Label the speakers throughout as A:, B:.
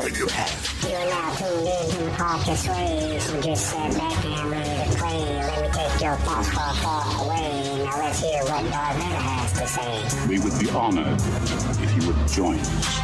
A: hell you have.
B: You are now tuned in to the podcast Sway, so just sit back and ready to play. Let me take your thoughts far, far away. Now let's hear what Darth Vader has to say.
C: We would be honored if you would join us.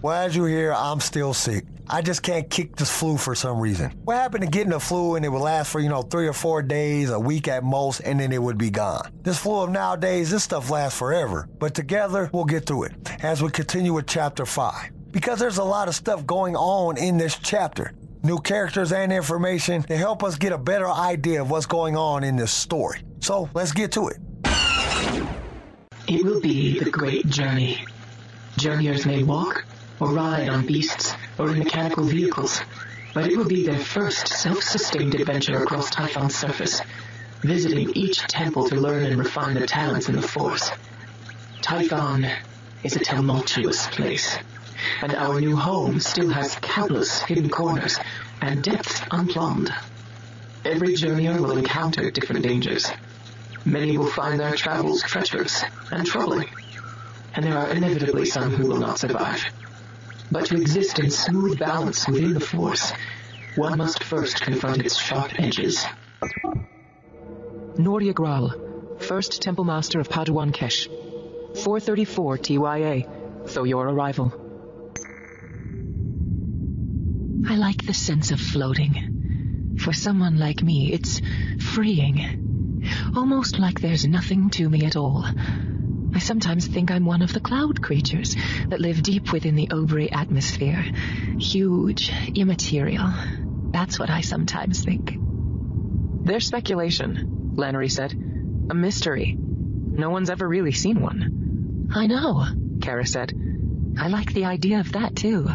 D: Well, as you hear, I'm still sick. I just can't kick this flu for some reason. What happened to getting the flu and it would last for, you know, three or four days, a week at most, and then it would be gone? This flu of nowadays, this stuff lasts forever. But together, we'll get through it as we continue with chapter five. Because there's a lot of stuff going on in this chapter. New characters and information to help us get a better idea of what's going on in this story. So let's get to it.
E: It will be the great journey. Journeyers may walk or ride on beasts or in mechanical vehicles, but it will be their first self-sustained adventure across Tython's surface, visiting each temple to learn and refine their talents in the Force. Tython is a tumultuous place, and our new home still has countless hidden corners and depths unplumbed. Every journeyer will encounter different dangers. Many will find their travels treacherous and troubling, and there are inevitably some who will not survive. But to exist in smooth balance within the Force, one must first confront its sharp edges.
F: Nordia Gral, First Temple Master of Padawan Kesh. 434 TYA, though your arrival. I like the sense of floating. For someone like me, it's freeing. Almost like there's nothing to me at all. I sometimes think I'm one of the cloud creatures that live deep within the ovary atmosphere. Huge, immaterial. That's what I sometimes think. There's speculation, Lanoree said. A mystery. No one's ever really seen one. I know, Kara said. I like the idea of that too.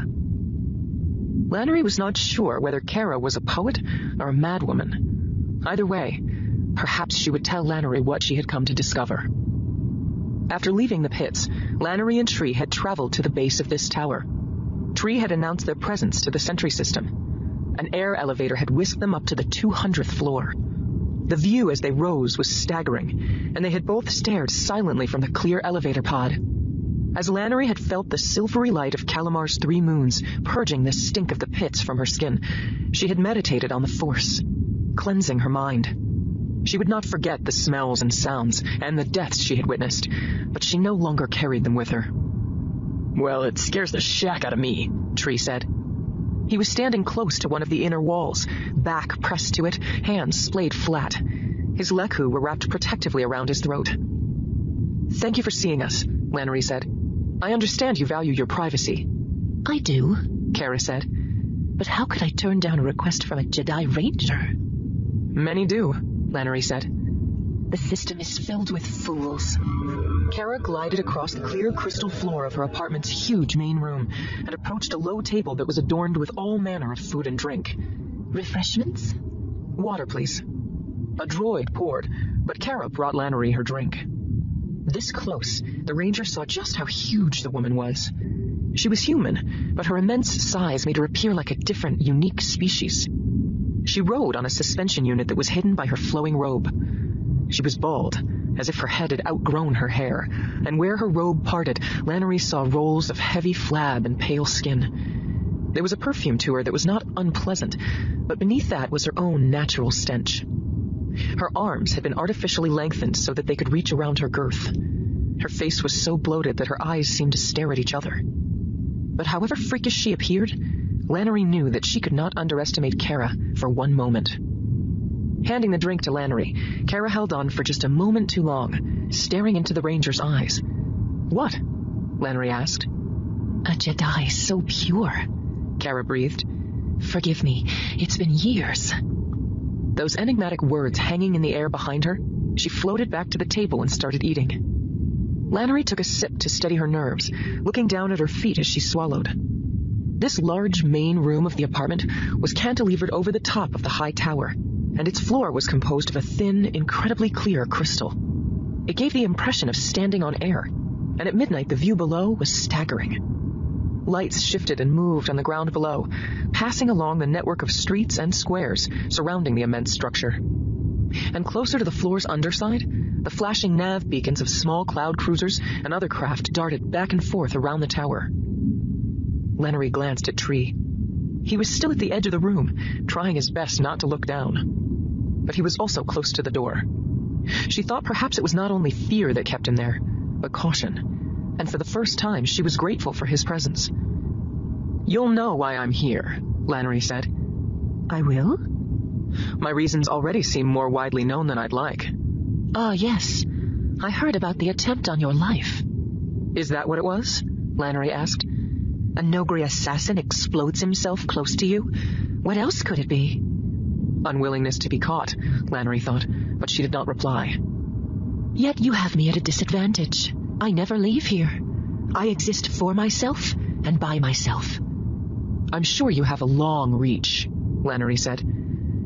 F: Lanoree was not sure whether Kara was a poet or a madwoman. Either way, perhaps she would tell Lanoree what she had come to discover. After leaving the pits, Lanoree and Tree had traveled to the base of this tower. Tree had announced their presence to the sentry system. An air elevator had whisked them up to the 200th floor. The view as they rose was staggering, and they had both stared silently from the clear elevator pod. As Lanoree had felt the silvery light of Kalimahr's three moons purging the stink of the pits from her skin, she had meditated on the Force, cleansing her mind. She would not forget the smells and sounds and the deaths she had witnessed, but she no longer carried them with her. Well, it scares the shack out of me, Tree said. He was standing close to one of the inner walls, back pressed to it, hands splayed flat. His lekku were wrapped protectively around his throat. Thank you for seeing us, Lanoree said. I understand you value your privacy. I do, Kara said. But how could I turn down a request from a Jedi Ranger? Many do, Lanoree said. The system is filled with fools. Kara glided across the clear crystal floor of her apartment's huge main room and approached a low table that was adorned with all manner of food and drink. Refreshments? Water, please. A droid poured, but Kara brought Lanoree her drink. This close, the ranger saw just how huge the woman was. She was human, but her immense size made her appear like a different, unique species. She rode on a suspension unit that was hidden by her flowing robe. She was bald, as if her head had outgrown her hair, and where her robe parted, Lanoree saw rolls of heavy flab and pale skin. There was a perfume to her that was not unpleasant, but beneath that was her own natural stench. Her arms had been artificially lengthened so that they could reach around her girth. Her face was so bloated that her eyes seemed to stare at each other. But however freakish she appeared, Lanoree knew that she could not underestimate Kara for one moment. Handing the drink to Lanoree, Kara held on for just a moment too long, staring into the ranger's eyes. What? Lanoree asked. A Jedi so pure, Kara breathed. Forgive me, it's been years. Those enigmatic words hanging in the air behind her, she floated back to the table and started eating. Lanoree took a sip to steady her nerves, looking down at her feet as she swallowed. This large main room of the apartment was cantilevered over the top of the high tower, and its floor was composed of a thin, incredibly clear crystal. It gave the impression of standing on air, and at midnight the view below was staggering. Lights shifted and moved on the ground below, passing along the network of streets and squares surrounding the immense structure.
G: And closer to the floor's underside, the flashing nav beacons of small cloud cruisers and other craft darted back and forth around the tower. Lanoree glanced at Tree. He was still at the edge of the room, trying his best not to look down. But he was also close to the door. She thought perhaps it was not only fear that kept him there, but caution. And for the first time, she was grateful for his presence. You'll know why I'm here, Lanoree said.
F: I will?
G: My reasons already seem more widely known than I'd like.
F: Ah, yes. I heard about the attempt on your life.
G: Is that what it was? Lanoree asked.
F: A Nogri assassin explodes himself close to you? What else could it be?
G: Unwillingness to be caught, Lanoree thought, but she did not reply.
F: Yet you have me at a disadvantage. I never leave here. I exist for myself and by myself.
G: I'm sure you have a long reach, Lanoree said.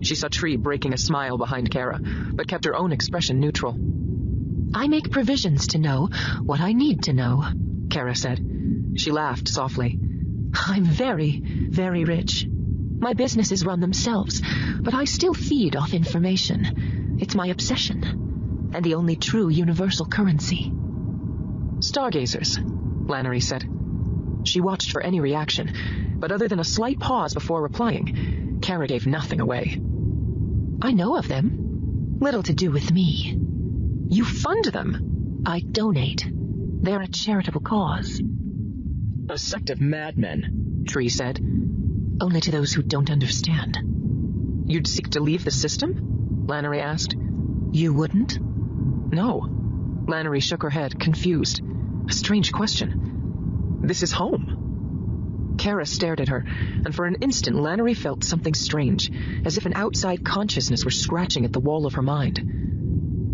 G: She saw Tree breaking a smile behind Kara, but kept her own expression neutral.
F: I make provisions to know what I need to know, Kara said.
G: She laughed softly.
F: I'm very, very rich. My businesses run themselves, but I still feed off information. It's my obsession, and the only true universal currency.
G: Stargazers, Lanoree said. She watched for any reaction, but other than a slight pause before replying, Kara gave nothing away.
F: I know of them. Little to do with me.
G: You fund them?
F: I donate. They're a charitable cause.
G: A sect of madmen, Tree said.
F: Only to those who don't understand.
G: You'd seek to leave the system? Lanoree asked.
F: You wouldn't?
G: No. Lanoree shook her head, confused. A strange question. This is home. Kara stared at her, and for an instant Lanoree felt something strange, as if an outside consciousness were scratching at the wall of her mind.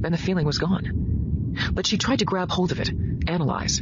G: Then the feeling was gone. But she tried to grab hold of it, analyze.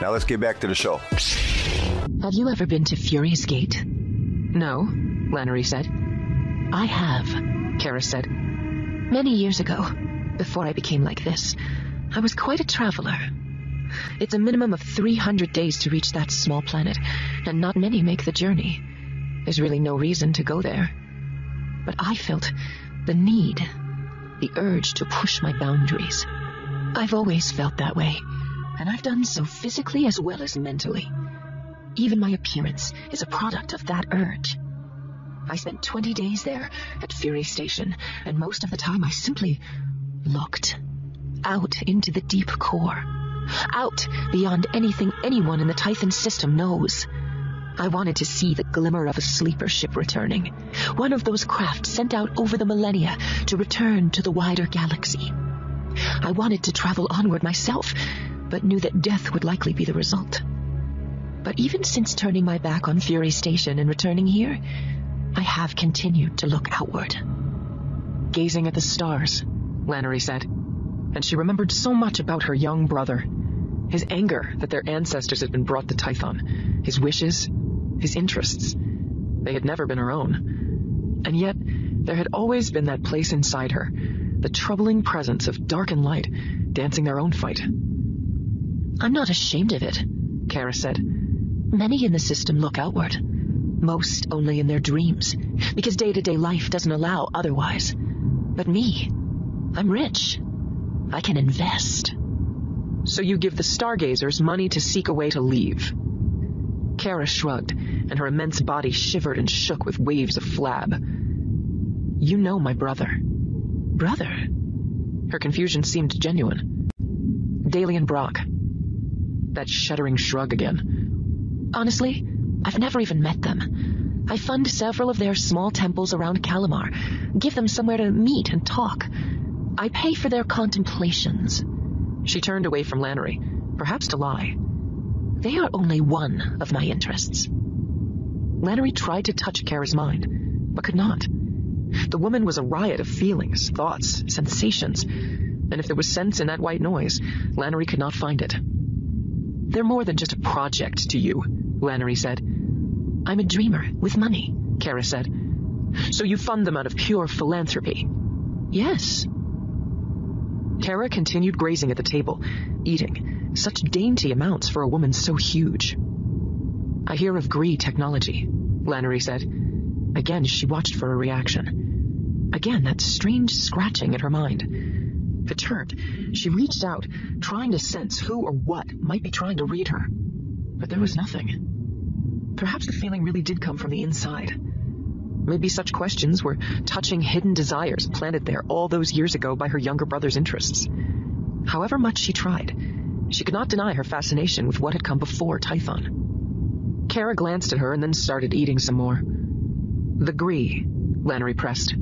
A: Now let's get back to the show.
F: Have you ever been to Fury's Gate?
G: No, Lanoree said.
F: I have,
G: Kara said.
F: Many years ago, before I became like this, I was quite a traveler. It's a minimum of 300 days to reach that small planet, and not many make the journey. There's really no reason to go there. But I felt the need, the urge to push my boundaries. I've always felt that way, and I've done so physically as well as mentally. Even my appearance is a product of that urge. I spent 20 days there at Fury Station, and most of the time I simply looked out into the deep core, out beyond anything anyone in the Tython system knows. I wanted to see the glimmer of a sleeper ship returning, one of those craft sent out over the millennia to return to the wider galaxy. I wanted to travel onward myself, but knew that death would likely be the result. But even since turning my back on Fury Station and returning here, I have continued to look outward.
G: Gazing at the stars, Lanoree said, and she remembered so much about her young brother. His anger that their ancestors had been brought to Tython, his wishes, his interests. They had never been her own. And yet, there had always been that place inside her, the troubling presence of dark and light dancing their own fight.
F: I'm not ashamed of it, Kara said. Many in the system look outward. Most only in their dreams, because day-to-day life doesn't allow otherwise. But me, I'm rich. I can invest.
G: So you give the stargazers money to seek a way to leave. Kara shrugged, and her immense body shivered and shook with waves of flab. You know my brother.
F: Brother?
G: Her confusion seemed genuine. Dalien Brock. That shuddering shrug again.
F: Honestly, I've never even met them. I fund several of their small temples around Kalimahr, give them somewhere to meet and talk. I pay for their contemplations.
G: She turned away from Lanoree, perhaps to lie.
F: They are only one of my interests.
G: Lanoree tried to touch Kara's mind, but could not.
F: The woman was a riot of feelings, thoughts, sensations, and if there was sense in that white noise, Lanoree could not find it. They're more than just a project to you, Lanoree said.
H: I'm a dreamer with money,
F: Kara said. So you fund them out of pure philanthropy?
H: Yes.
F: Kara continued grazing at the table, eating, such dainty amounts for a woman so huge. I hear of Gree technology, Lanoree said. Again, she watched for a reaction. Again, that strange scratching in her mind. Perturbed, she reached out, trying to sense who or what might be trying to read her. But there was nothing. Perhaps the feeling really did come from the inside. Maybe such questions were touching hidden desires planted there all those years ago by her younger brother's interests. However much she tried, she could not deny her fascination with what had come before Tython. Kara glanced at her and then started eating some more. The Gree, Lanoree pressed.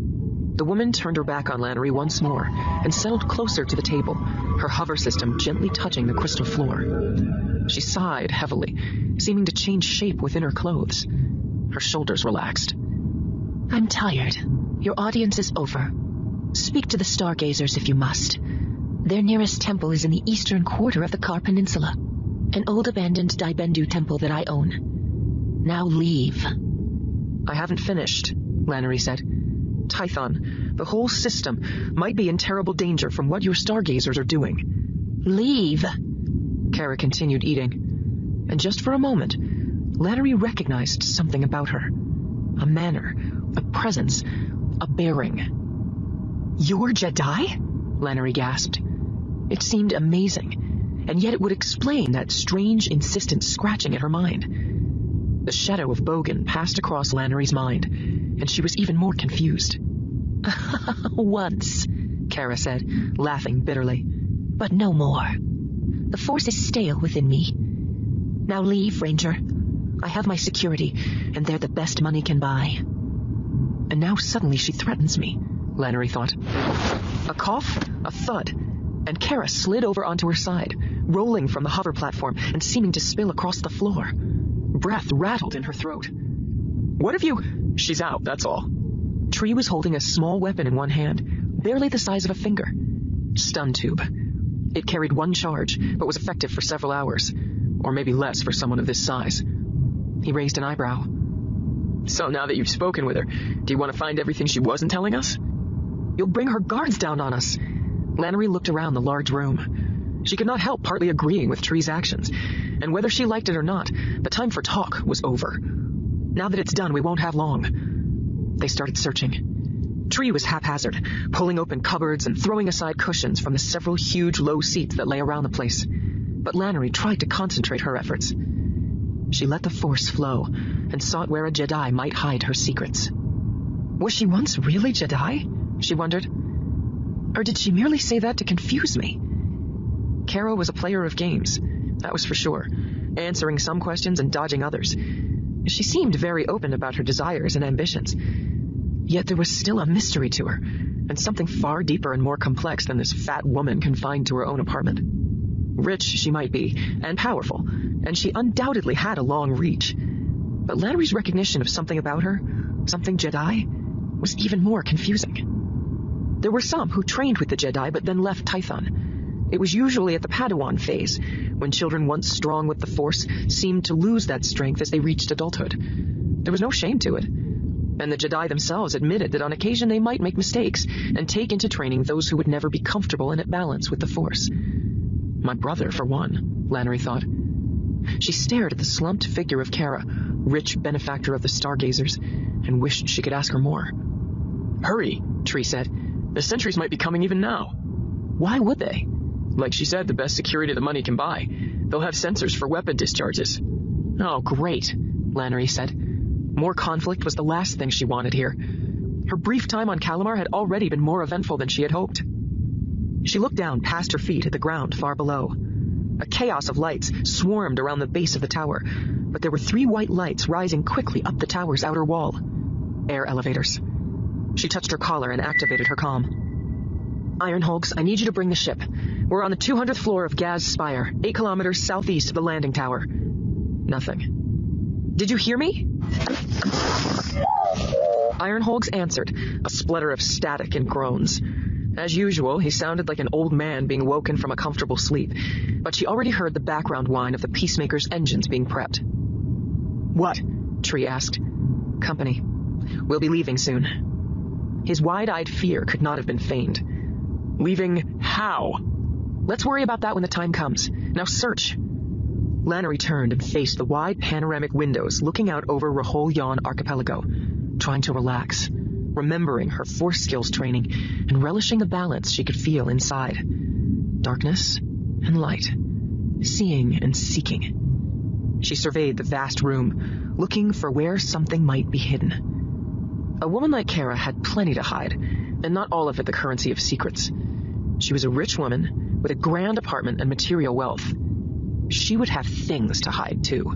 F: The woman turned her back on Lanoree once more and settled closer to the table, her hover system gently touching the crystal floor. She sighed heavily, seeming to change shape within her clothes. Her shoulders relaxed.
H: I'm tired. Your audience is over. Speak to the stargazers if you must. Their nearest temple is in the eastern quarter of the Kar Peninsula, an old abandoned Dai Bendu temple that I own. Now leave.
F: I haven't finished, Lanoree said. Tython, the whole system might be in terrible danger from what your stargazers are doing.
H: Leave.
F: Kara continued eating. And just for a moment, Lanoree recognized something about her. A manner, a presence, a bearing. You're Jedi? Lanoree gasped. It seemed amazing, and yet it would explain that strange, insistent scratching at her mind. The shadow of Bogan passed across Lanoree's mind, and she was even more confused.
H: Once,
F: Kara said, laughing bitterly.
H: But no more. The force is stale within me. Now leave, Ranger. I have my security, and they're the best money can buy.
F: And now suddenly she threatens me, Lanoree thought. A cough, a thud, and Kara slid over onto her side, rolling from the hover platform and seeming to spill across the floor. Breath rattled in her throat. What have you? She's out, that's all. Tree was holding a small weapon in one hand, barely the size of a finger. Stun tube. It carried one charge, but was effective for several hours, or maybe less for someone of this size. He raised an eyebrow. So now that you've spoken with her, do you want to find everything she wasn't telling us? You'll bring her guards down on us. Lanoree looked around the large room. She could not help partly agreeing with Tree's actions, and whether she liked it or not, the time for talk was over. Now that it's done, we won't have long. They started searching. Tree was haphazard, pulling open cupboards and throwing aside cushions from the several huge low seats that lay around the place. But Lanoree tried to concentrate her efforts. She let the force flow and sought where a Jedi might hide her secrets. Was she once really Jedi? She wondered. Or did she merely say that to confuse me? Kara was a player of games, that was for sure, answering some questions and dodging others. She seemed very open about her desires and ambitions. Yet there was still a mystery to her, and something far deeper and more complex than this fat woman confined to her own apartment. Rich she might be, and powerful, and she undoubtedly had a long reach. But Lanoree's recognition of something about her, something Jedi, was even more confusing. There were some who trained with the Jedi but then left Tython. It was usually at the Padawan phase, when children once strong with the Force seemed to lose that strength as they reached adulthood. There was no shame to it. And the Jedi themselves admitted that on occasion they might make mistakes and take into training those who would never be comfortable and at balance with the Force. My brother, for one, Lanoree thought. She stared at the slumped figure of Kara, rich benefactor of the stargazers, and wished she could ask her more. Hurry, Tree said. The sentries might be coming even now. Why would they? Like she said, the best security the money can buy. They'll have sensors for weapon discharges. Oh, great, Lanoree said. More conflict was the last thing she wanted here. Her brief time on Kalimahr had already been more eventful than she had hoped. She looked down past her feet at the ground far below. A chaos of lights swarmed around the base of the tower, but there were three white lights rising quickly up the tower's outer wall. Air elevators. She touched her collar and activated her comm. Ironholgs, I need you to bring the ship. We're on the 200th floor of Gaz Spire, 8 kilometers southeast of the landing tower. Nothing. Did you hear me? Ironholgs answered, a splutter of static and groans. As usual, he sounded like an old man being woken from a comfortable sleep, but she already heard the background whine of the Peacemaker's engines being prepped. What? Tree asked. Company. We'll be leaving soon. His wide-eyed fear could not have been feigned. Leaving how? Let's worry about that when the time comes. Now search. Lanoree turned and faced the wide panoramic windows looking out over Rahol Yan Archipelago, trying to relax, remembering her force skills training and relishing the balance she could feel inside. Darkness and light, seeing and seeking. She surveyed the vast room, looking for where something might be hidden. A woman like Kara had plenty to hide, and not all of it the currency of secrets. She was a rich woman with a grand apartment and material wealth. She would have things to hide, too.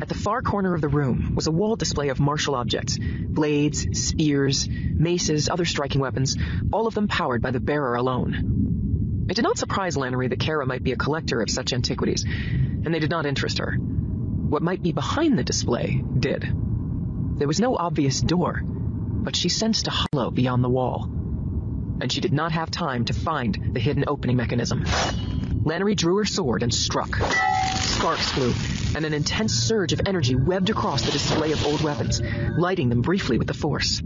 F: At the far corner of the room was a wall display of martial objects blades, spears, maces, other striking weapons, all of them powered by the bearer alone. It did not surprise Lanoree that Kara might be a collector of such antiquities, and they did not interest her. What might be behind the display did. There was no obvious door, but she sensed a hollow beyond the wall. And she did not have time to find the hidden opening mechanism. Lanoree drew her sword and struck. Sparks flew, and an intense surge of energy webbed across the display of old weapons, lighting them briefly with the force.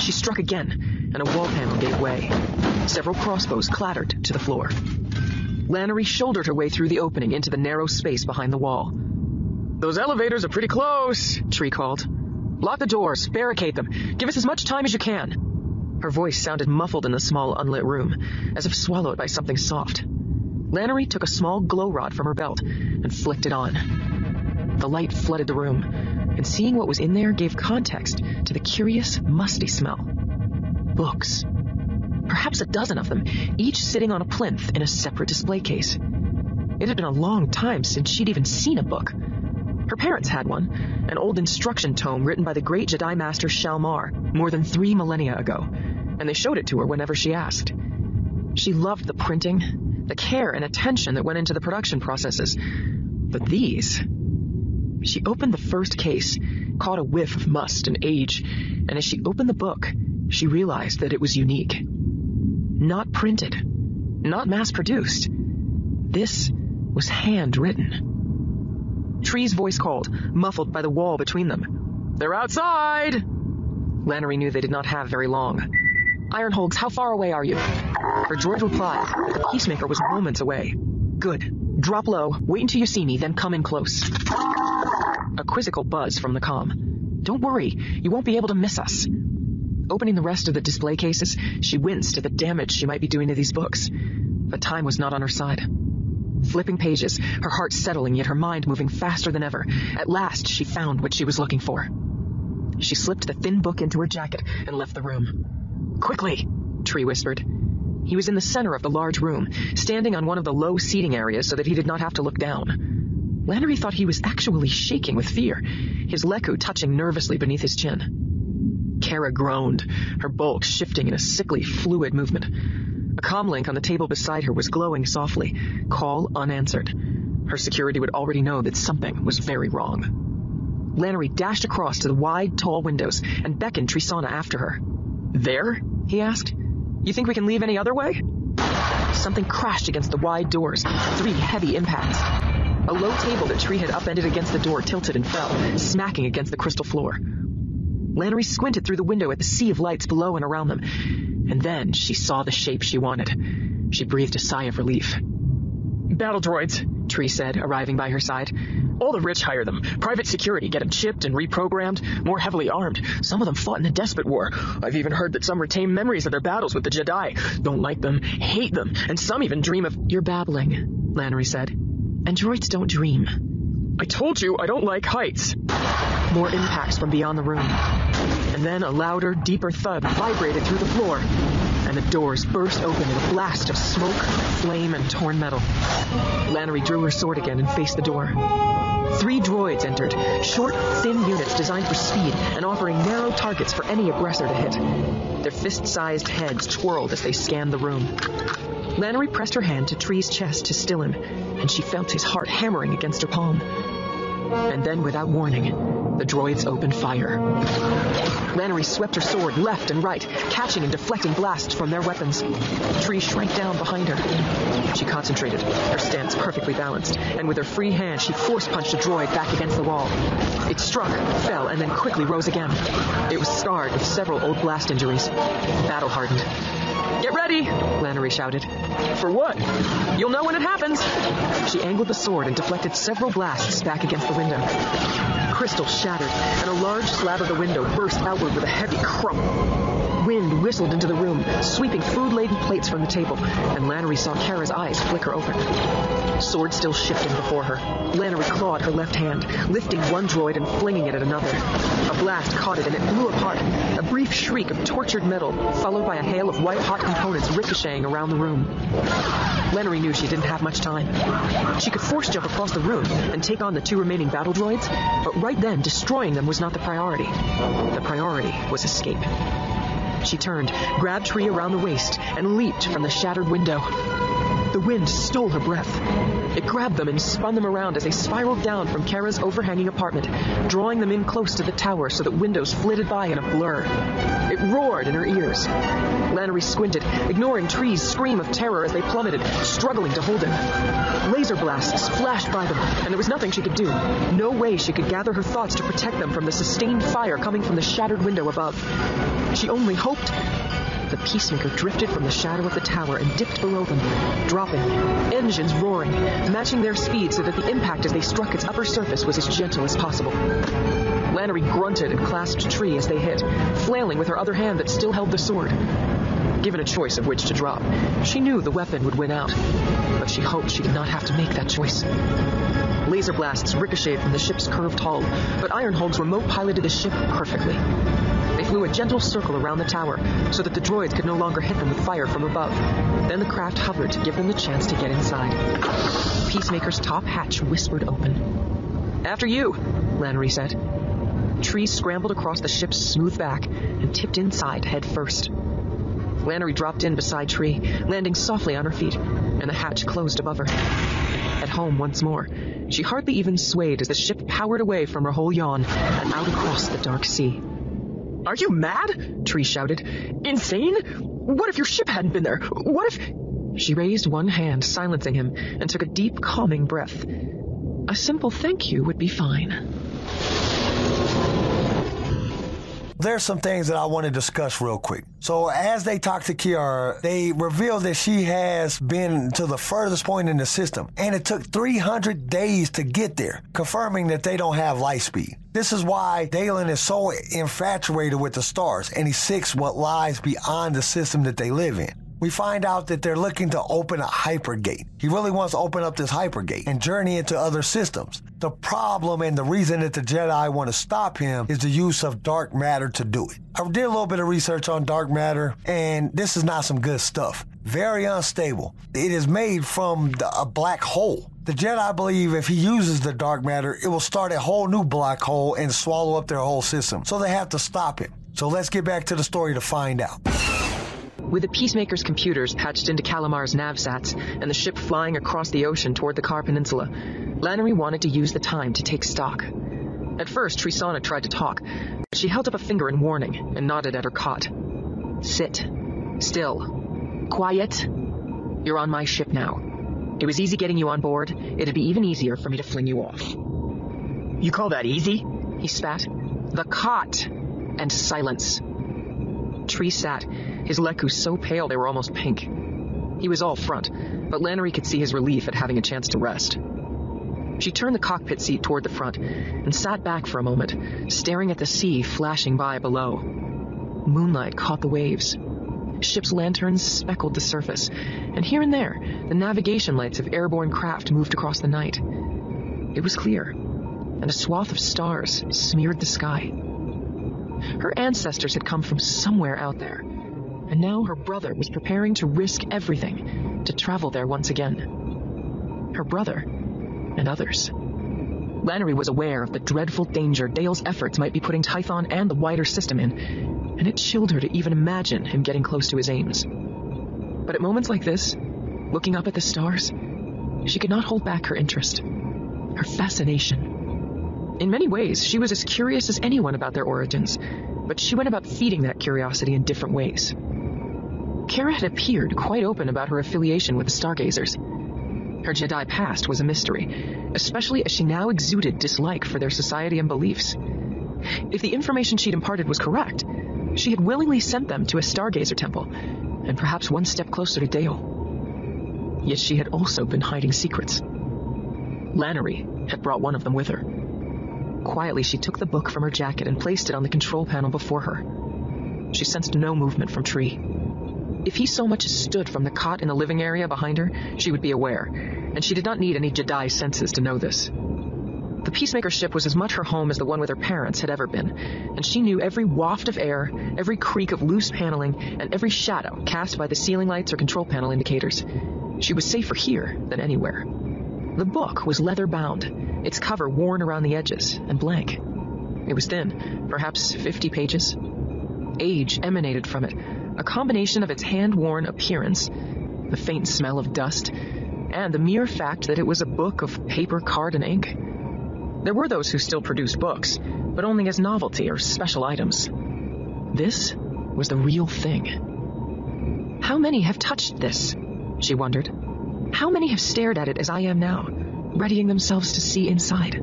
F: She struck again, and a wall panel gave way. Several crossbows clattered to the floor. Lanoree shouldered her way through the opening into the narrow space behind the wall. Those elevators are pretty close, Tree called. Lock the doors, barricade them, give us as much time as you can. Her voice sounded muffled in the small unlit room, as if swallowed by something soft. Lanoree took a small glow rod from her belt and flicked it on. The light flooded the room, and seeing what was in there gave context to the curious, musty smell. Books. Perhaps a dozen of them, each sitting on a plinth in a separate display case. It had been a long time since she'd even seen a book. Her parents had one, an old instruction tome written by the great Jedi Master Shalmar more than three millennia ago, and they showed it to her whenever she asked. She loved the printing, the care and attention that went into the production processes. But these. She opened the first case, caught a whiff of must and age, and as she opened the book, she realized that it was unique. Not printed, not mass produced. This was handwritten. Tree's voice called, muffled by the wall between them. They're outside! Lanoree knew they did not have very long. Ironholgs, how far away are you? Her droid replied the Peacemaker was moments away. Good. Drop low, wait until you see me, then come in close. A quizzical buzz from the com. Don't worry, you won't be able to miss us. Opening the rest of the display cases, she winced at the damage she might be doing to these books. But time was not on her side. Flipping pages, her heart settling, yet her mind moving faster than ever. At last, she found what she was looking for. She slipped the thin book into her jacket and left the room. Quickly, Tree whispered. He was in the center of the large room, standing on one of the low seating areas so that he did not have to look down. Lanoree thought he was actually shaking with fear, his lekku touching nervously beneath his chin. Kara groaned, her bulk shifting in a sickly, fluid movement. A comlink on the table beside her was glowing softly, call unanswered. Her security would already know that something was very wrong. Lanoree dashed across to the wide, tall windows and beckoned Trisana after her. There? he asked. You think we can leave any other way? Something crashed against the wide doors, three heavy impacts. A low table that Tree had upended against the door tilted and fell, smacking against the crystal floor. Lanoree squinted through the window at the sea of lights below and around them, and then she saw the shape she wanted. She breathed a sigh of relief. Battle droids, Tree said, arriving by her side. All the rich hire them. Private security get them chipped and reprogrammed, more heavily armed. Some of them fought in the Despot War. I've even heard that some retain memories of their battles with the Jedi. Don't like them, hate them, and some even dream of.
I: You're babbling, Lanoree said. And droids don't dream.
F: I told you I don't like heights. More impacts from beyond the room. And then a louder, deeper thud vibrated through the floor, and the doors burst open in a blast of smoke, flame, and torn metal. Lanoree drew her sword again and faced the door. Three droids entered, short, thin units designed for speed and offering narrow targets for any aggressor to hit. Their fist-sized heads twirled as they scanned the room. Lanoree pressed her hand to Tree's chest to still him, and she felt his heart hammering against her palm. And then, without warning, the droids opened fire. Lanoree swept her sword left and right, catching and deflecting blasts from their weapons. Tree shrank down behind her. She concentrated, her stance perfectly balanced, and with her free hand, she force punched a droid back against the wall. It struck, fell, and then quickly rose again. It was scarred with several old blast injuries. Battle hardened. Get ready, Lanoree shouted. For what? You'll know when it happens. She angled the sword and deflected several blasts back against the window. Crystal shattered, and a large slab of the window burst outward with a heavy crump. Wind whistled into the room, sweeping food-laden plates from the table, and Lanoree saw Kara's eyes flicker open. Sword still shifting before her. Lanoree clawed her left hand, lifting one droid and flinging it at another. A blast caught it and it blew apart. A brief shriek of tortured metal, followed by a hail of white-hot components ricocheting around the room. Lanoree knew she didn't have much time. She could force jump across the room and take on the two remaining battle droids, but right then, destroying them was not the priority. The priority was escape. She turned, grabbed Tree around the waist, and leaped from the shattered window. The wind stole her breath. It grabbed them and spun them around as they spiraled down from Kara's overhanging apartment, drawing them in close to the tower so that windows flitted by in a blur. It roared in her ears. Lanoree squinted, ignoring Tree's scream of terror as they plummeted, struggling to hold him. Laser blasts flashed by them, and there was nothing she could do. No way she could gather her thoughts to protect them from the sustained fire coming from the shattered window above. She only hoped the Peacemaker drifted from the shadow of the tower and dipped below them, dropping, engines roaring, matching their speed so that the impact as they struck its upper surface was as gentle as possible. Lanoree grunted and clasped Tree as they hit, flailing with her other hand that still held the sword. Given a choice of which to drop, she knew the weapon would win out, but she hoped she did not have to make that choice. Laser blasts ricocheted from the ship's curved hull, but Ironholgs remote piloted the ship perfectly. Flew a gentle circle around the tower so that the droids could no longer hit them with fire from above. Then the craft hovered to give them the chance to get inside. Peacemaker's top hatch whispered open. After you, Lanoree said. Tree scrambled across the ship's smooth back and tipped inside head first. Lanoree dropped in beside Tree, landing softly on her feet, and the hatch closed above her. At home once more, she hardly even swayed as the ship powered away from her whole yawn and out across the dark sea. Are you mad? Tree shouted. Insane? What if your ship hadn't been there? What if... She raised one hand, silencing him, and took a deep, calming breath. A simple thank you would be fine.
D: There's some things that I want to discuss real quick. So as they talk to Kiara, they reveal that she has been to the furthest point in the system, and it took 300 days to get there, confirming that they don't have light speed. This is why Dalien is so infatuated with the stars, and he seeks what lies beyond the system that they live in we find out that they're looking to open a hypergate. He really wants to open up this hypergate and journey into other systems. The problem and the reason that the Jedi want to stop him is the use of dark matter to do it. I did a little bit of research on dark matter, and this is not some good stuff. Very unstable. It is made from the, a black hole. The Jedi believe if he uses the dark matter, it will start a whole new black hole and swallow up their whole system. So they have to stop him. So let's get back to the story to find out.
F: With the Peacemaker's computers patched into Kalimahr's navsats and the ship flying across the ocean toward the Car Peninsula, Lanoree wanted to use the time to take stock. At first, Trisana tried to talk, but she held up a finger in warning and nodded at her cot. Sit. Still. Quiet. You're on my ship now. It was easy getting you on board. It'd be even easier for me to fling you off.
J: You call that easy?
F: He spat. The cot. And silence. Tree sat, his lekku so pale they were almost pink. He was all front, but Lanoree could see his relief at having a chance to rest. She turned the cockpit seat toward the front and sat back for a moment, staring at the sea flashing by below. Moonlight caught the waves. Ship's lanterns speckled the surface, and here and there, the navigation lights of airborne craft moved across the night. It was clear, and a swath of stars smeared the sky. Her ancestors had come from somewhere out there, and now her brother was preparing to risk everything to travel there once again. Her brother and others. Lanoree was aware of the dreadful danger Dale's efforts might be putting Tython and the wider system in, and it chilled her to even imagine him getting close to his aims. But at moments like this, looking up at the stars, she could not hold back her interest, her fascination. In many ways, she was as curious as anyone about their origins, but she went about feeding that curiosity in different ways. Kara had appeared quite open about her affiliation with the Stargazers. Her Jedi past was a mystery, especially as she now exuded dislike for their society and beliefs. If the information she'd imparted was correct, she had willingly sent them to a Stargazer temple, and perhaps one step closer to Dale. Yet she had also been hiding secrets. Lanoree had brought one of them with her. Quietly, she took the book from her jacket and placed it on the control panel before her. She sensed no movement from Tree. If he so much as stood from the cot in the living area behind her, she would be aware, and she did not need any Jedi senses to know this. The Peacemaker ship was as much her home as the one with her parents had ever been, and she knew every waft of air, every creak of loose paneling, and every shadow cast by the ceiling lights or control panel indicators. She was safer here than anywhere. The book was leather bound, its cover worn around the edges and blank. It was thin, perhaps 50 pages. Age emanated from it, a combination of its hand worn appearance, the faint smell of dust, and the mere fact that it was a book of paper, card, and ink. There were those who still produced books, but only as novelty or special items. This was the real thing. How many have touched this? She wondered. How many have stared at it as I am now, readying themselves to see inside?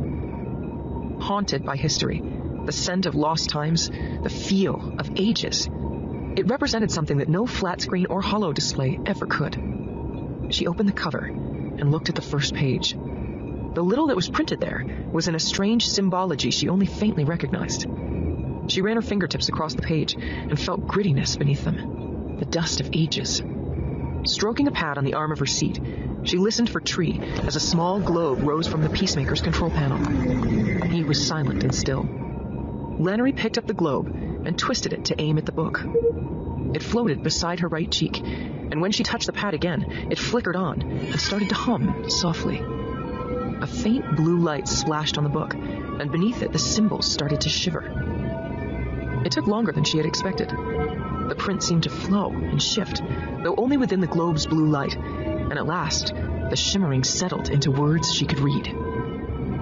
F: Haunted by history, the scent of lost times, the feel of ages. It represented something that no flat screen or hollow display ever could. She opened the cover and looked at the first page. The little that was printed there was in a strange symbology she only faintly recognized. She ran her fingertips across the page and felt grittiness beneath them, the dust of ages. Stroking a pad on the arm of her seat, she listened for Tree as a small globe rose from the Peacemaker's control panel. He was silent and still. Lanoree picked up the globe and twisted it to aim at the book. It floated beside her right cheek, and when she touched the pad again, it flickered on and started to hum softly. A faint blue light splashed on the book, and beneath it the symbols started to shiver. It took longer than she had expected. The print seemed to flow and shift, though only within the globe's blue light, and at last the shimmering settled into words she could read.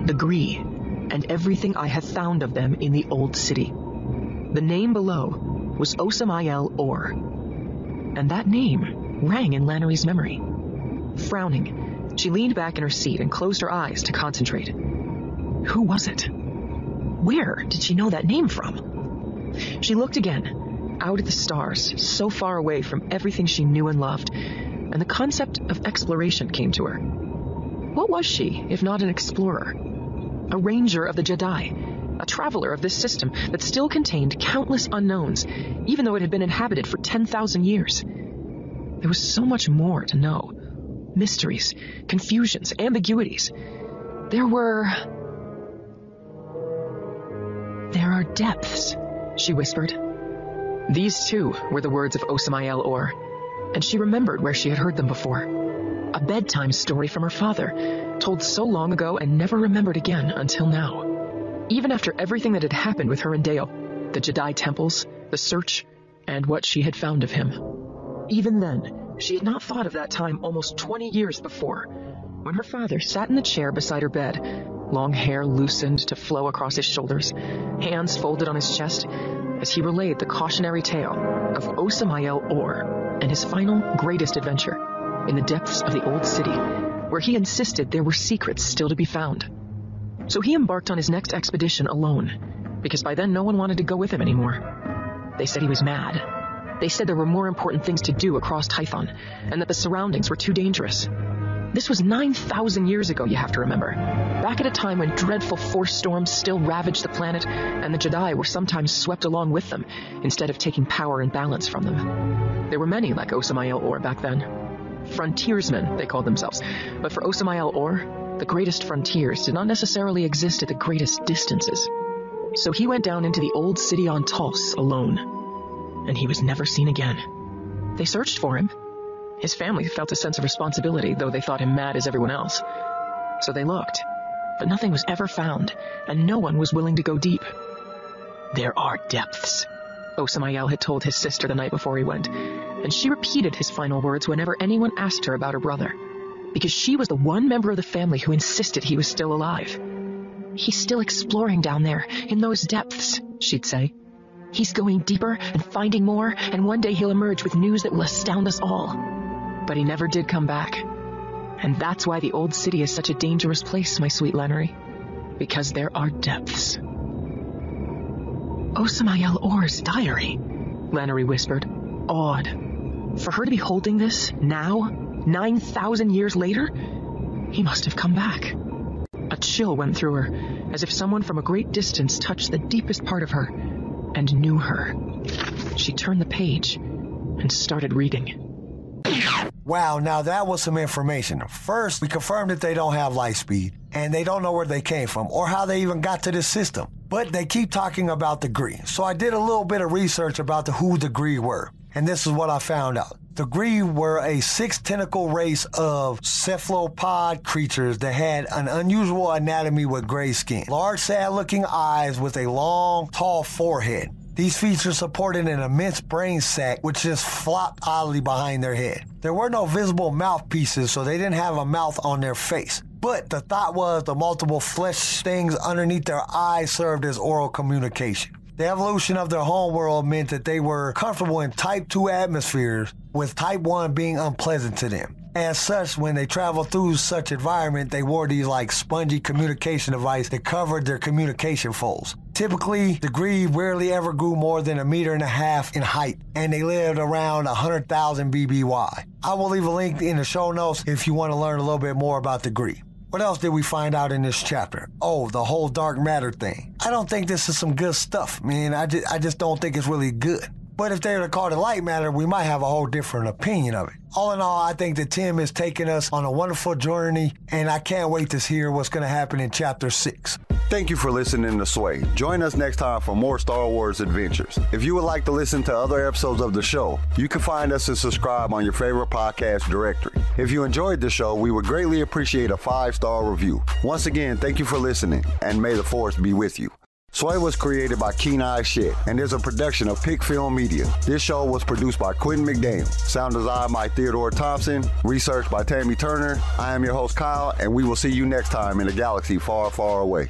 F: The Gree, and everything I have found of them in the old city. The name below was Osamael Or, and that name rang in Lanoree's memory. Frowning, she leaned back in her seat and closed her eyes to concentrate. Who was it? Where did she know that name from? She looked again, out at the stars, so far away from everything she knew and loved, and the concept of exploration came to her. What was she, if not an explorer? A ranger of the Jedi, a traveler of this system that still contained countless unknowns, even though it had been inhabited for 10,000 years. There was so much more to know mysteries, confusions, ambiguities. There were. There are depths, she whispered. These, too, were the words of Osamael Or, and she remembered where she had heard them before. A bedtime story from her father, told so long ago and never remembered again until now. Even after everything that had happened with her and Dale, the Jedi temples, the search, and what she had found of him. Even then, she had not thought of that time almost 20 years before, when her father sat in the chair beside her bed, long hair loosened to flow across his shoulders, hands folded on his chest, as he relayed the cautionary tale of Osamael Or and his final greatest adventure in the depths of the old city, where he insisted there were secrets still to be found. So he embarked on his next expedition alone, because by then no one wanted to go with him anymore. They said he was mad, they said there were more important things to do across Tython, and that the surroundings were too dangerous. This was 9,000 years ago, you have to remember. Back at a time when dreadful force storms still ravaged the planet, and the Jedi were sometimes swept along with them, instead of taking power and balance from them. There were many like Osamael Or back then. Frontiersmen, they called themselves. But for Osamael Or, the greatest frontiers did not necessarily exist at the greatest distances. So he went down into the old city on Tulse alone and he was never seen again. They searched for him. His family felt a sense of responsibility, though they thought him mad as everyone else. So they looked, but nothing was ever found, and no one was willing to go deep. There are depths, Osamael had told his sister the night before he went, and she repeated his final words whenever anyone asked her about her brother, because she was the one member of the family who insisted he was still alive.
I: He's still exploring down there, in those depths, she'd say. He's going deeper and finding more, and one day he'll emerge with news that will astound us all.
F: But he never did come back. And that's why the old city is such a dangerous place, my sweet Lanoree. Because there are depths.
I: Oh, Osamael Orr's diary,
F: Lanoree whispered, awed. For her to be holding this, now, 9,000 years later, he must have come back. A chill went through her, as if someone from a great distance touched the deepest part of her and knew her. She turned the page and started reading.
D: Wow, now that was some information. First, we confirmed that they don't have light speed, and they don't know where they came from or how they even got to this system. But they keep talking about the Gree. So I did a little bit of research about the, who the Gree were, and this is what I found out. The Gree were a six tentacle race of cephalopod creatures that had an unusual anatomy with gray skin, large, sad looking eyes with a long, tall forehead. These features supported an immense brain sac which just flopped oddly behind their head. There were no visible mouthpieces, so they didn't have a mouth on their face. But the thought was the multiple flesh things underneath their eyes served as oral communication. The evolution of their homeworld meant that they were comfortable in type 2 atmospheres, with type 1 being unpleasant to them. As such, when they traveled through such environment, they wore these like spongy communication device that covered their communication folds. Typically, the Gree rarely ever grew more than a meter and a half in height, and they lived around 100,000 BBY. I will leave a link in the show notes if you want to learn a little bit more about the Gree. What else did we find out in this chapter? Oh, the whole dark matter thing. I don't think this is some good stuff, man. I just, I just don't think it's really good. But if they were to call it light matter, we might have a whole different opinion of it. All in all, I think that Tim is taking us on a wonderful journey, and I can't wait to hear what's going to happen in chapter six.
A: Thank you for listening to Sway. Join us next time for more Star Wars adventures. If you would like to listen to other episodes of the show, you can find us and subscribe on your favorite podcast directory. If you enjoyed the show, we would greatly appreciate a five star review. Once again, thank you for listening, and may the Force be with you. Sway was created by Keen Eye Shit and is a production of Pick Film Media. This show was produced by Quentin McDaniel, sound design by Theodore Thompson, research by Tammy Turner. I am your host Kyle, and we will see you next time in a galaxy far, far away.